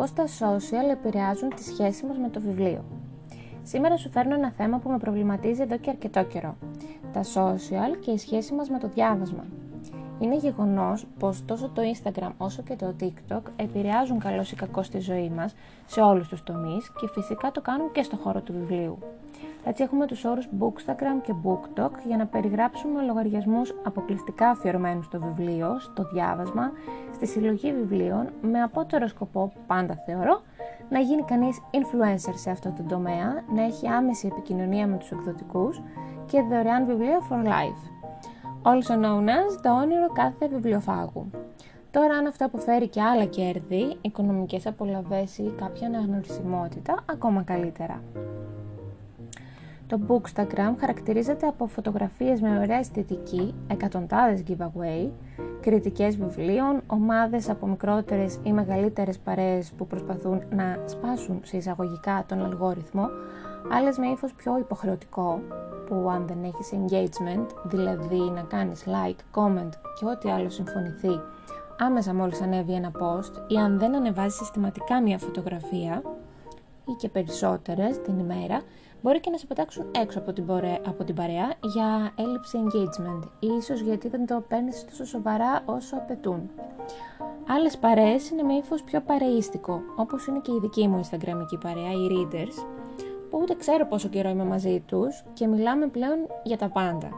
πώς τα social επηρεάζουν τη σχέση μας με το βιβλίο. Σήμερα σου φέρνω ένα θέμα που με προβληματίζει εδώ και αρκετό καιρό. Τα social και η σχέση μας με το διάβασμα. Είναι γεγονός πως τόσο το Instagram όσο και το TikTok επηρεάζουν καλό ή κακό στη ζωή μας σε όλους τους τομείς και φυσικά το κάνουν και στο χώρο του βιβλίου. Έτσι έχουμε τους όρους Bookstagram και BookTok για να περιγράψουμε λογαριασμούς αποκλειστικά αφιερωμένους στο βιβλίο, στο διάβασμα, στη συλλογή βιβλίων με απότερο σκοπό, πάντα θεωρώ, να γίνει κανείς influencer σε αυτό το τομέα, να έχει άμεση επικοινωνία με τους εκδοτικούς και δωρεάν βιβλία for life. Also known as το όνειρο κάθε βιβλιοφάγου. Τώρα αν αυτό αποφέρει και άλλα κέρδη, οικονομικές απολαβές ή κάποια αναγνωρισιμότητα, ακόμα καλύτερα. Το Bookstagram χαρακτηρίζεται από φωτογραφίες με ωραία αισθητική, εκατοντάδες giveaway, κριτικές βιβλίων, ομάδες από μικρότερες ή μεγαλύτερες παρέες που προσπαθούν να σπάσουν σε εισαγωγικά τον αλγόριθμο, άλλες με ύφος πιο υποχρεωτικό, που αν δεν έχεις engagement, δηλαδή να κάνεις like, comment και ό,τι άλλο συμφωνηθεί, άμεσα μόλις ανέβει ένα post ή αν δεν ανεβάζει συστηματικά μια φωτογραφία ή και περισσότερες την ημέρα, μπορεί και να σε πετάξουν έξω από την, από την παρέα για έλλειψη engagement ή ίσως γιατί δεν το παίρνεις τόσο σοβαρά όσο απαιτούν. Άλλες παρέες είναι με ύφος πιο παρεΐστικο, όπως είναι και η δική μου Instagramική παρέα, οι readers, που ούτε ξέρω πόσο καιρό είμαι μαζί τους και μιλάμε πλέον για τα πάντα.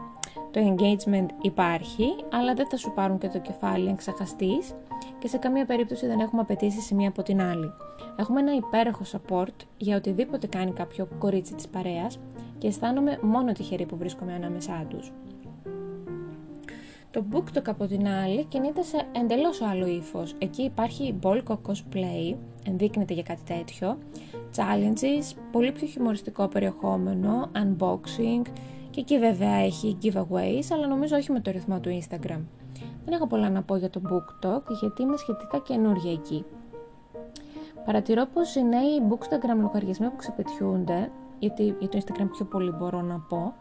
Το engagement υπάρχει, αλλά δεν θα σου πάρουν και το κεφάλι αν ξεχαστείς και σε καμία περίπτωση δεν έχουμε απαιτήσει η μία από την άλλη. Έχουμε ένα υπέροχο support για οτιδήποτε κάνει κάποιο κορίτσι της παρέας και αισθάνομαι μόνο τυχερή που βρίσκομαι ανάμεσά τους. Το BookTok από την άλλη κινείται σε εντελώς άλλο ύφος. Εκεί υπάρχει μπόλκο cosplay, ενδείκνεται για κάτι τέτοιο, challenges, πολύ πιο χιουμοριστικό περιεχόμενο, unboxing και εκεί βέβαια έχει giveaways, αλλά νομίζω όχι με το ρυθμό του Instagram. Δεν έχω πολλά να πω για το BookTok γιατί είμαι σχετικά καινούργια εκεί. Παρατηρώ πως οι νέοι Bookstagram λογαριασμοί που ξεπετιούνται, γιατί για το Instagram πιο πολύ μπορώ να πω,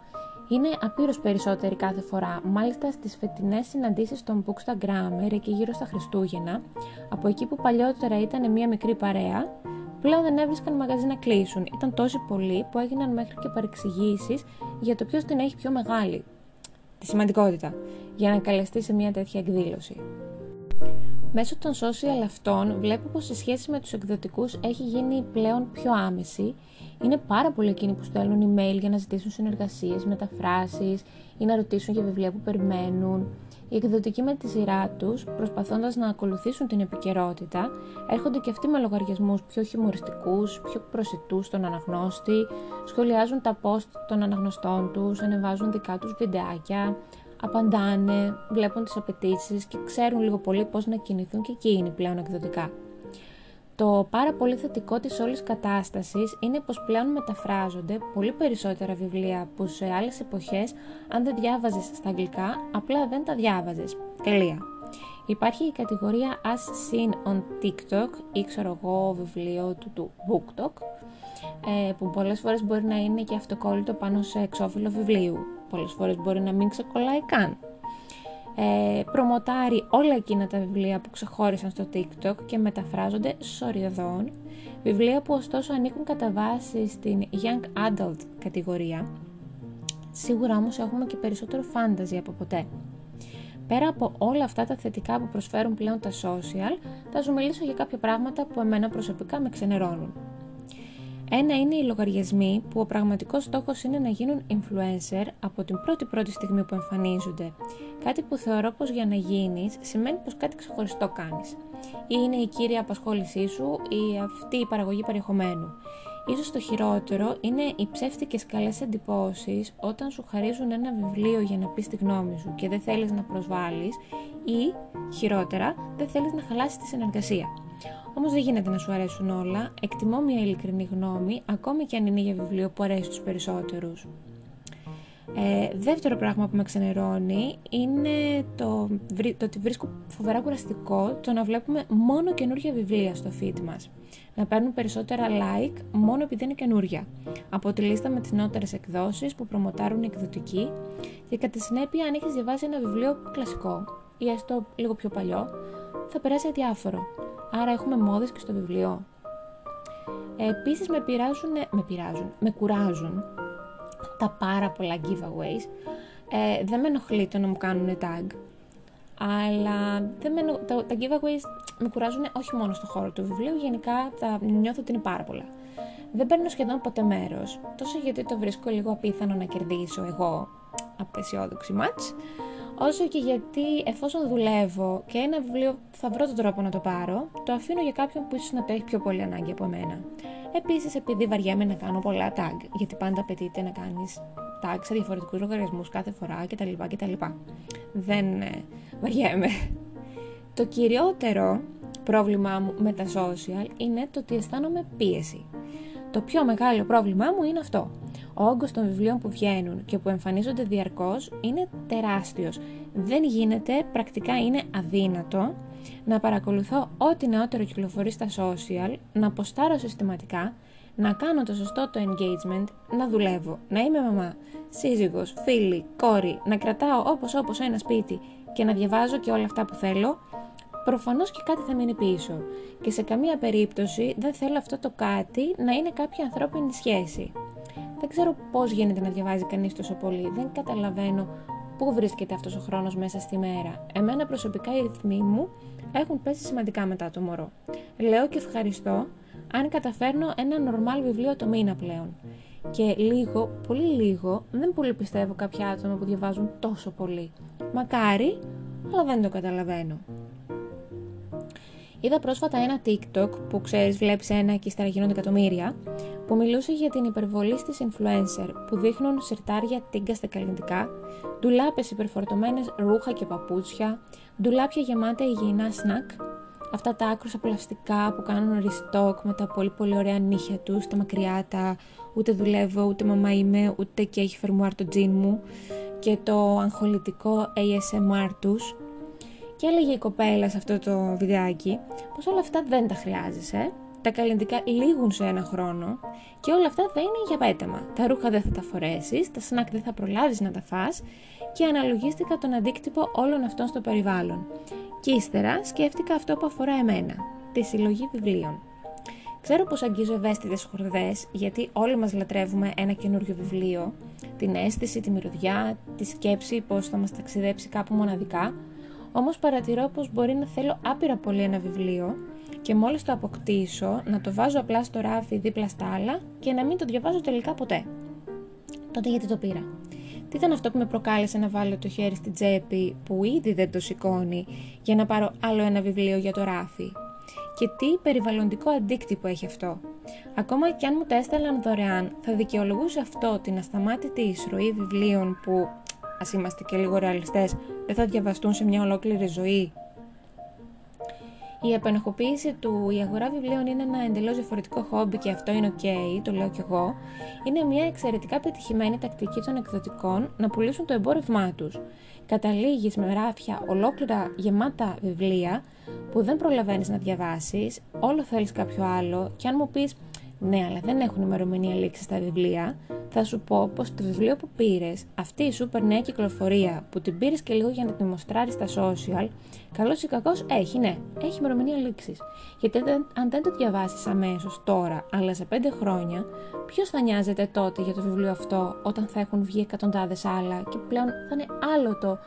είναι απείρως περισσότεροι κάθε φορά. Μάλιστα στις φετινές συναντήσεις των Bookstagrammer και γύρω στα Χριστούγεννα, από εκεί που παλιότερα ήταν μια μικρή παρέα, πλέον δεν έβρισκαν μαγαζί να κλείσουν. Ήταν τόσοι πολλοί που έγιναν μέχρι και παρεξηγήσεις για το ποιος την έχει πιο μεγάλη. Τη σημαντικότητα. Για να καλεστεί σε μια τέτοια εκδήλωση. Μέσω των social αυτών βλέπω πως η σχέση με τους εκδοτικούς έχει γίνει πλέον πιο άμεση. Είναι πάρα πολλοί εκείνοι που στέλνουν email για να ζητήσουν συνεργασίες, μεταφράσεις ή να ρωτήσουν για βιβλία που περιμένουν. Οι εκδοτικοί με τη σειρά τους, προσπαθώντας να ακολουθήσουν την επικαιρότητα, έρχονται και αυτοί με λογαριασμούς πιο χιουμοριστικούς, πιο προσιτούς στον αναγνώστη, σχολιάζουν τα post των αναγνωστών τους, ανεβάζουν δικά τους βιντεάκια, απαντάνε, βλέπουν τις απαιτήσεις και ξέρουν λίγο πολύ πώς να κινηθούν και εκεί είναι πλέον εκδοτικά. Το πάρα πολύ θετικό της όλης κατάστασης είναι πως πλέον μεταφράζονται πολύ περισσότερα βιβλία που σε άλλες εποχές αν δεν διάβαζες στα αγγλικά απλά δεν τα διάβαζες. Τελεία. Υπάρχει η κατηγορία As Seen on TikTok ή ξέρω εγώ βιβλίο του, του BookTok ε, που πολλές φορές μπορεί να είναι και αυτοκόλλητο πάνω σε εξώφυλλο βιβλίου. Πολλές φορές μπορεί να μην ξεκολλάει καν. Ε, προμοτάρει όλα εκείνα τα βιβλία που ξεχώρισαν στο TikTok και μεταφράζονται σοριδών. Βιβλία που ωστόσο ανήκουν κατά βάση στην Young Adult κατηγορία. Σίγουρα όμως έχουμε και περισσότερο fantasy από ποτέ. Πέρα από όλα αυτά τα θετικά που προσφέρουν πλέον τα social, θα σου μιλήσω για κάποια πράγματα που εμένα προσωπικά με ξενερώνουν. Ένα είναι οι λογαριασμοί που ο πραγματικός στόχος είναι να γίνουν influencer από την πρώτη πρώτη στιγμή που εμφανίζονται. Κάτι που θεωρώ πως για να γίνεις σημαίνει πως κάτι ξεχωριστό κάνεις. Ή είναι η κύρια απασχόλησή σου ή αυτή η παραγωγή περιεχομένου. Ίσως το χειρότερο είναι οι ψεύτικες καλές εντυπώσεις όταν σου χαρίζουν ένα βιβλίο για να πεις τη γνώμη σου και δεν θέλεις να προσβάλλεις ή, χειρότερα, δεν θέλεις να χαλάσεις τη συνεργασία. Όμως δεν γίνεται να σου αρέσουν όλα. Εκτιμώ μια ειλικρινή γνώμη, ακόμη και αν είναι για βιβλίο που αρέσει τους περισσότερους. Ε, δεύτερο πράγμα που με ξενερώνει είναι το, το ότι βρίσκω φοβερά κουραστικό το να βλέπουμε μόνο καινούργια βιβλία στο feed μας. Να παίρνουν περισσότερα like μόνο επειδή είναι καινούργια. Από τη λίστα με τις νεότερες εκδόσεις που προμοτάρουν οι εκδοτικοί και κατά συνέπεια αν έχεις διαβάσει ένα βιβλίο κλασικό ή έστω λίγο πιο παλιό θα περάσει αδιάφορο. Άρα έχουμε μόδες και στο βιβλίο. Ε, επίσης με πειράζουν, με πειράζουν, με κουράζουν τα πάρα πολλά giveaways. Ε, δεν με ενοχλεί το να μου κάνουν tag, αλλά δεν με, τα, τα giveaways με κουράζουν όχι μόνο στο χώρο του βιβλίου, γενικά τα νιώθω ότι είναι πάρα πολλά. Δεν παίρνω σχεδόν ποτέ μέρος, τόσο γιατί το βρίσκω λίγο απίθανο να κερδίσω εγώ απεσιόδοξη μάτς, όσο και γιατί εφόσον δουλεύω και ένα βιβλίο θα βρω τον τρόπο να το πάρω, το αφήνω για κάποιον που ίσως να το έχει πιο πολύ ανάγκη από μένα. Επίσης, επειδή βαριέμαι να κάνω πολλά tag, γιατί πάντα απαιτείται να κάνεις tag σε διαφορετικούς λογαριασμούς κάθε φορά κτλ. κτλ. Δεν ε, βαριέμαι. Το κυριότερο πρόβλημά μου με τα social είναι το ότι αισθάνομαι πίεση. Το πιο μεγάλο πρόβλημά μου είναι αυτό. Ο όγκος των βιβλίων που βγαίνουν και που εμφανίζονται διαρκώς είναι τεράστιος. Δεν γίνεται, πρακτικά είναι αδύνατο να παρακολουθώ ό,τι νεότερο κυκλοφορεί στα social, να ποστάρω συστηματικά, να κάνω το σωστό το engagement, να δουλεύω, να είμαι μαμά, σύζυγος, φίλη, κόρη, να κρατάω όπως όπως ένα σπίτι και να διαβάζω και όλα αυτά που θέλω, προφανώς και κάτι θα μείνει πίσω. Και σε καμία περίπτωση δεν θέλω αυτό το κάτι να είναι κάποια ανθρώπινη σχέση. Δεν ξέρω πώς γίνεται να διαβάζει κανείς τόσο πολύ, δεν καταλαβαίνω πού βρίσκεται αυτός ο χρόνος μέσα στη μέρα. Εμένα προσωπικά οι ρυθμοί μου έχουν πέσει σημαντικά μετά το μωρό. Λέω και ευχαριστώ αν καταφέρνω ένα νορμάλ βιβλίο το μήνα πλέον. Και λίγο, πολύ λίγο, δεν πολύ πιστεύω κάποια άτομα που διαβάζουν τόσο πολύ. Μακάρι, αλλά δεν το καταλαβαίνω. Είδα πρόσφατα ένα TikTok που ξέρεις βλέπεις ένα και ύστερα γίνονται εκατομμύρια που μιλούσε για την υπερβολή στις influencer που δείχνουν σερτάρια τίγκα στα καλλιντικά, ντουλάπες υπερφορτωμένες ρούχα και παπούτσια, ντουλάπια γεμάτα υγιεινά σνακ, αυτά τα άκρως απολαυστικά που κάνουν restock με τα πολύ πολύ ωραία νύχια τους, τα μακριά τα ούτε δουλεύω, ούτε μαμά είμαι, ούτε και έχει φερμουάρ το τζιν μου και το αγχολητικό ASMR τους. Και έλεγε η κοπέλα σε αυτό το βιντεάκι πως όλα αυτά δεν τα χρειάζεσαι, τα καλλιντικά λήγουν σε ένα χρόνο και όλα αυτά θα είναι για πέταμα. Τα ρούχα δεν θα τα φορέσεις, τα σνακ δεν θα προλάβεις να τα φας και αναλογίστηκα τον αντίκτυπο όλων αυτών στο περιβάλλον. Και ύστερα σκέφτηκα αυτό που αφορά εμένα, τη συλλογή βιβλίων. Ξέρω πως αγγίζω ευαίσθητες χορδές, γιατί όλοι μας λατρεύουμε ένα καινούριο βιβλίο, την αίσθηση, τη μυρωδιά, τη σκέψη πως θα μας ταξιδέψει κάπου μοναδικά, όμως παρατηρώ πως μπορεί να θέλω άπειρα πολύ ένα βιβλίο και μόλις το αποκτήσω να το βάζω απλά στο ράφι δίπλα στα άλλα και να μην το διαβάζω τελικά ποτέ. Τότε γιατί το πήρα; Τι ήταν αυτό που με προκάλεσε να βάλω το χέρι στην τσέπη που ήδη δεν το σηκώνει για να πάρω άλλο ένα βιβλίο για το ράφι; Και τι περιβαλλοντικό αντίκτυπο έχει αυτό; Ακόμα και αν μου τα έστελναν δωρεάν, θα δικαιολογούσε αυτό την ασταμάτητη εισρωή βιβλίων που, ας είμαστε και λίγο ρεαλιστές, δεν θα διαβαστούν σε μια ολόκληρη ζωή η επενοχοποίηση του η αγορά βιβλίων είναι ένα εντελώς διαφορετικό χόμπι και αυτό είναι ok, το λέω κι εγώ, είναι μια εξαιρετικά πετυχημένη τακτική των εκδοτικών να πουλήσουν το εμπόρευμά τους. Καταλήγεις με ράφια ολόκληρα γεμάτα βιβλία που δεν προλαβαίνεις να διαβάσεις, όλο θέλεις κάποιο άλλο και αν μου πεις ναι, αλλά δεν έχουν ημερομηνία λήξης στα βιβλία, θα σου πω πως το βιβλίο που πήρες, αυτή η σούπερ νέα κυκλοφορία που την πήρες και λίγο για να την μοστράρεις στα social, καλός ή κακός έχει, ναι, έχει ημερομηνία λήξης. Γιατί αν δεν το διαβάσεις αμέσως τώρα, αλλά σε πέντε χρόνια, ποιος θα νοιάζεται τότε για το βιβλίο αυτό όταν θα έχουν βγει εκατοντάδες άλλα και πλέον θα είναι άλλο το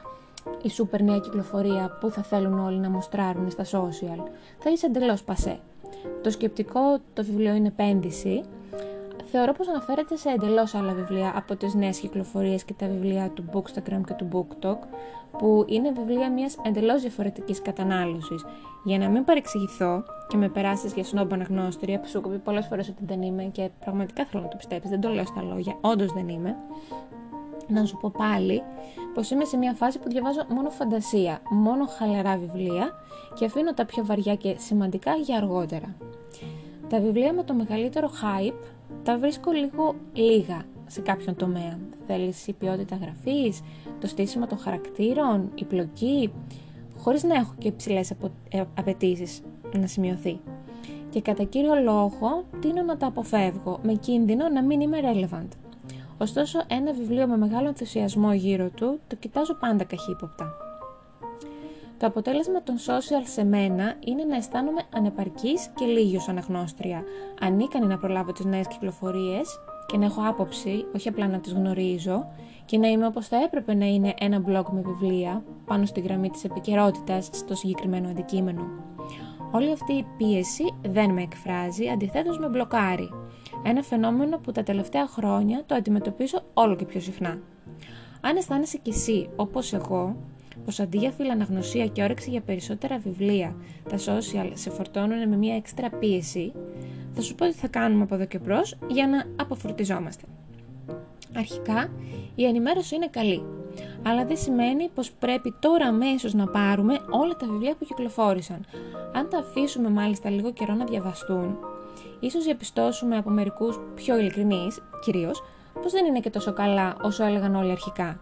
η σούπερ νέα κυκλοφορία που θα θέλουν όλοι να μοστράρουν στα social. Θα είσαι εντελώς πασέ. Το σκεπτικό το βιβλίο είναι επένδυση. Θεωρώ πως αναφέρεται σε εντελώς άλλα βιβλία από τις νέες κυκλοφορίες και τα βιβλία του Bookstagram και του BookTok, που είναι βιβλία μιας εντελώς διαφορετικής κατανάλωσης. Για να μην παρεξηγηθώ και με περάσεις για σνόμπ αναγνώστρια, που σου έχω πει πολλές φορές ότι δεν είμαι και πραγματικά θέλω να το πιστέψεις, δεν το λέω στα λόγια, όντως δεν είμαι. Να σου πω πάλι πως είμαι σε μια φάση που διαβάζω μόνο φαντασία, μόνο χαλαρά βιβλία και αφήνω τα πιο βαριά και σημαντικά για αργότερα. Τα βιβλία με το μεγαλύτερο hype τα βρίσκω λίγο λίγα σε κάποιον τομέα. Θέλεις η ποιότητα γραφής, το στήσιμο των χαρακτήρων, η πλοκή, χωρίς να έχω και υψηλές ε, απαιτήσεις να σημειωθεί. Και κατά κύριο λόγο τίνω να τα αποφεύγω, με κίνδυνο να μην είμαι relevant. Ωστόσο, ένα βιβλίο με μεγάλο ενθουσιασμό γύρω του το κοιτάζω πάντα καχύποπτα. Το αποτέλεσμα των social σε μένα είναι να αισθάνομαι ανεπαρκής και λίγιος αναγνώστρια, ανίκανη να προλάβω τις νέες κυκλοφορίες και να έχω άποψη, όχι απλά να τις γνωρίζω, και να είμαι όπως θα έπρεπε να είναι ένα blog με βιβλία, πάνω στη γραμμή της επικαιρότητας στο συγκεκριμένο αντικείμενο. Όλη αυτή η πίεση δεν με εκφράζει, αντιθέτως με μπλοκάρει. Ένα φαινόμενο που τα τελευταία χρόνια το αντιμετωπίζω όλο και πιο συχνά. Αν αισθάνεσαι κι εσύ, όπως εγώ, πως αντί για φιλαναγνωσία και όρεξη για περισσότερα βιβλία, τα social σε φορτώνουν με μια έξτρα πίεση, θα σου πω τι θα κάνουμε από εδώ και μπρος για να αποφορτιζόμαστε. Αρχικά, η ενημέρωση είναι καλή, αλλά δεν σημαίνει πως πρέπει τώρα αμέσως να πάρουμε όλα τα βιβλία που κυκλοφόρησαν. Αν τα αφήσουμε μάλιστα λίγο καιρό να διαβαστούν, ίσως διαπιστώσουμε από μερικούς πιο ειλικρινείς, κυρίως, πως δεν είναι και τόσο καλά όσο έλεγαν όλοι αρχικά.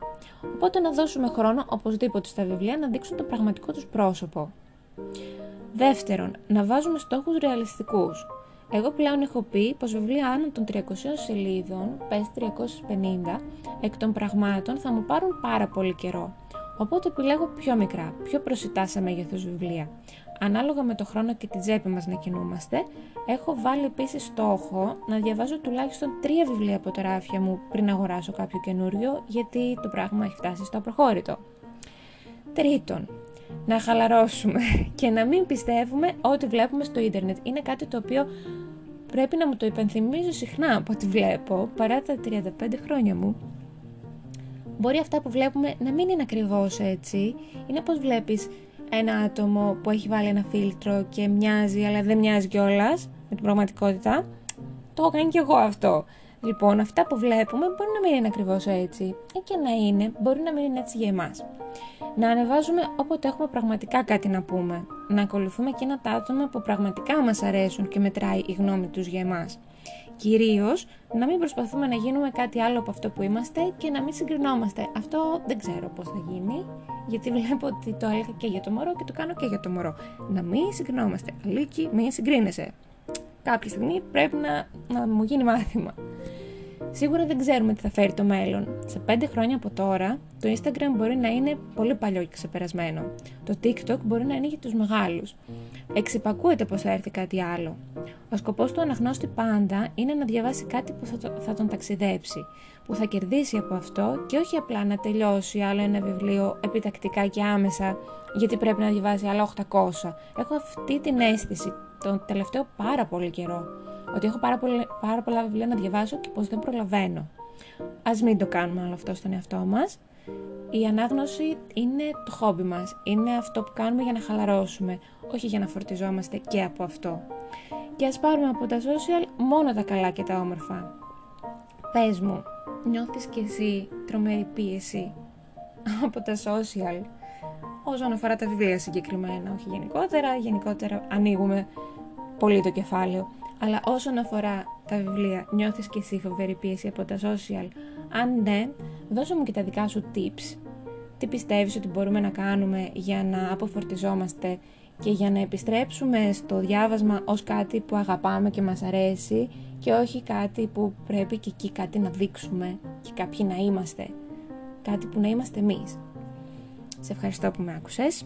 Οπότε να δώσουμε χρόνο οπωσδήποτε στα βιβλία να δείξουν το πραγματικό τους πρόσωπο. Δεύτερον, να βάζουμε στόχους ρεαλιστικούς. Εγώ πλέον έχω πει πως βιβλία άνω των 300 σελίδων, πες 350, εκ των πραγμάτων θα μου πάρουν πάρα πολύ καιρό. Οπότε επιλέγω πιο μικρά, πιο προσιτά σε μέγεθος βιβλία. Ανάλογα με το χρόνο και την τσέπη μας να κινούμαστε, έχω βάλει επίσης στόχο να διαβάζω τουλάχιστον τρία βιβλία από τα ράφια μου πριν αγοράσω κάποιο καινούριο, γιατί το πράγμα έχει φτάσει στο προχώρητο. Τρίτον, να χαλαρώσουμε και να μην πιστεύουμε ό,τι βλέπουμε στο ίντερνετ. Είναι κάτι το οποίο πρέπει να μου το υπενθυμίζω συχνά από ό,τι βλέπω, παρά τα 35 χρόνια μου. Μπορεί αυτά που βλέπουμε να μην είναι ακριβώς έτσι. Είναι πως βλέπεις ένα άτομο που έχει βάλει ένα φίλτρο και μοιάζει αλλά δεν μοιάζει κιόλας με την πραγματικότητα. Το έχω κάνει κι εγώ αυτό. Λοιπόν, αυτά που βλέπουμε μπορεί να μην είναι ακριβώς έτσι ή και να είναι, μπορεί να μην είναι έτσι για εμάς. Να ανεβάζουμε όποτε έχουμε πραγματικά κάτι να πούμε. Να ακολουθούμε εκείνα τα άτομα που πραγματικά μας αρέσουν και μετράει η γνώμη τους για εμάς. Κυρίως να μην προσπαθούμε να γίνουμε κάτι άλλο από αυτό που είμαστε και να μην συγκρινόμαστε. Αυτό δεν ξέρω πώς θα γίνει, γιατί βλέπω ότι το έλεγα και για το μωρό και το κάνω και για το μωρό. Να μην συγκρινόμαστε. Αλίκη, μην συγκρίνεσαι. Κάποια στιγμή πρέπει να, να μου γίνει μάθημα. Σίγουρα δεν ξέρουμε τι θα φέρει το μέλλον. Σε πέντε χρόνια από τώρα, το Instagram μπορεί να είναι πολύ παλιό και ξεπερασμένο. Το TikTok μπορεί να είναι για τους μεγάλους. Εξυπακούεται πως θα έρθει κάτι άλλο. Ο σκοπός του αναγνώστη πάντα είναι να διαβάσει κάτι που θα, θα τον ταξιδέψει, που θα κερδίσει από αυτό και όχι απλά να τελειώσει άλλο ένα βιβλίο επιτακτικά και άμεσα γιατί πρέπει να διαβάσει άλλα 800. Έχω αυτή την αίσθηση τον τελευταίο πάρα πολύ καιρό ότι έχω πάρα, πολύ, πάρα πολλά βιβλία να διαβάσω και πως δεν προλαβαίνω. Ας μην το κάνουμε όλο αυτό στον εαυτό μας. Η ανάγνωση είναι το χόμπι μας, είναι αυτό που κάνουμε για να χαλαρώσουμε, όχι για να φορτιζόμαστε και από αυτό. Και ας πάρουμε από τα social μόνο τα καλά και τα όμορφα. Πες μου, νιώθεις κι εσύ τρομερή πίεση από τα social όσον αφορά τα βιβλία συγκεκριμένα, όχι γενικότερα, γενικότερα ανοίγουμε πολύ το κεφάλαιο. Αλλά όσον αφορά τα βιβλία, νιώθεις και εσύ φοβερή πίεση από τα social. Αν ναι, δώσε μου και τα δικά σου tips. Τι πιστεύεις ότι μπορούμε να κάνουμε για να αποφορτιζόμαστε και για να επιστρέψουμε στο διάβασμα ως κάτι που αγαπάμε και μας αρέσει και όχι κάτι που πρέπει και εκεί κάτι να δείξουμε και κάποιοι να είμαστε. Κάτι που να είμαστε εμείς. Σε ευχαριστώ που με άκουσες.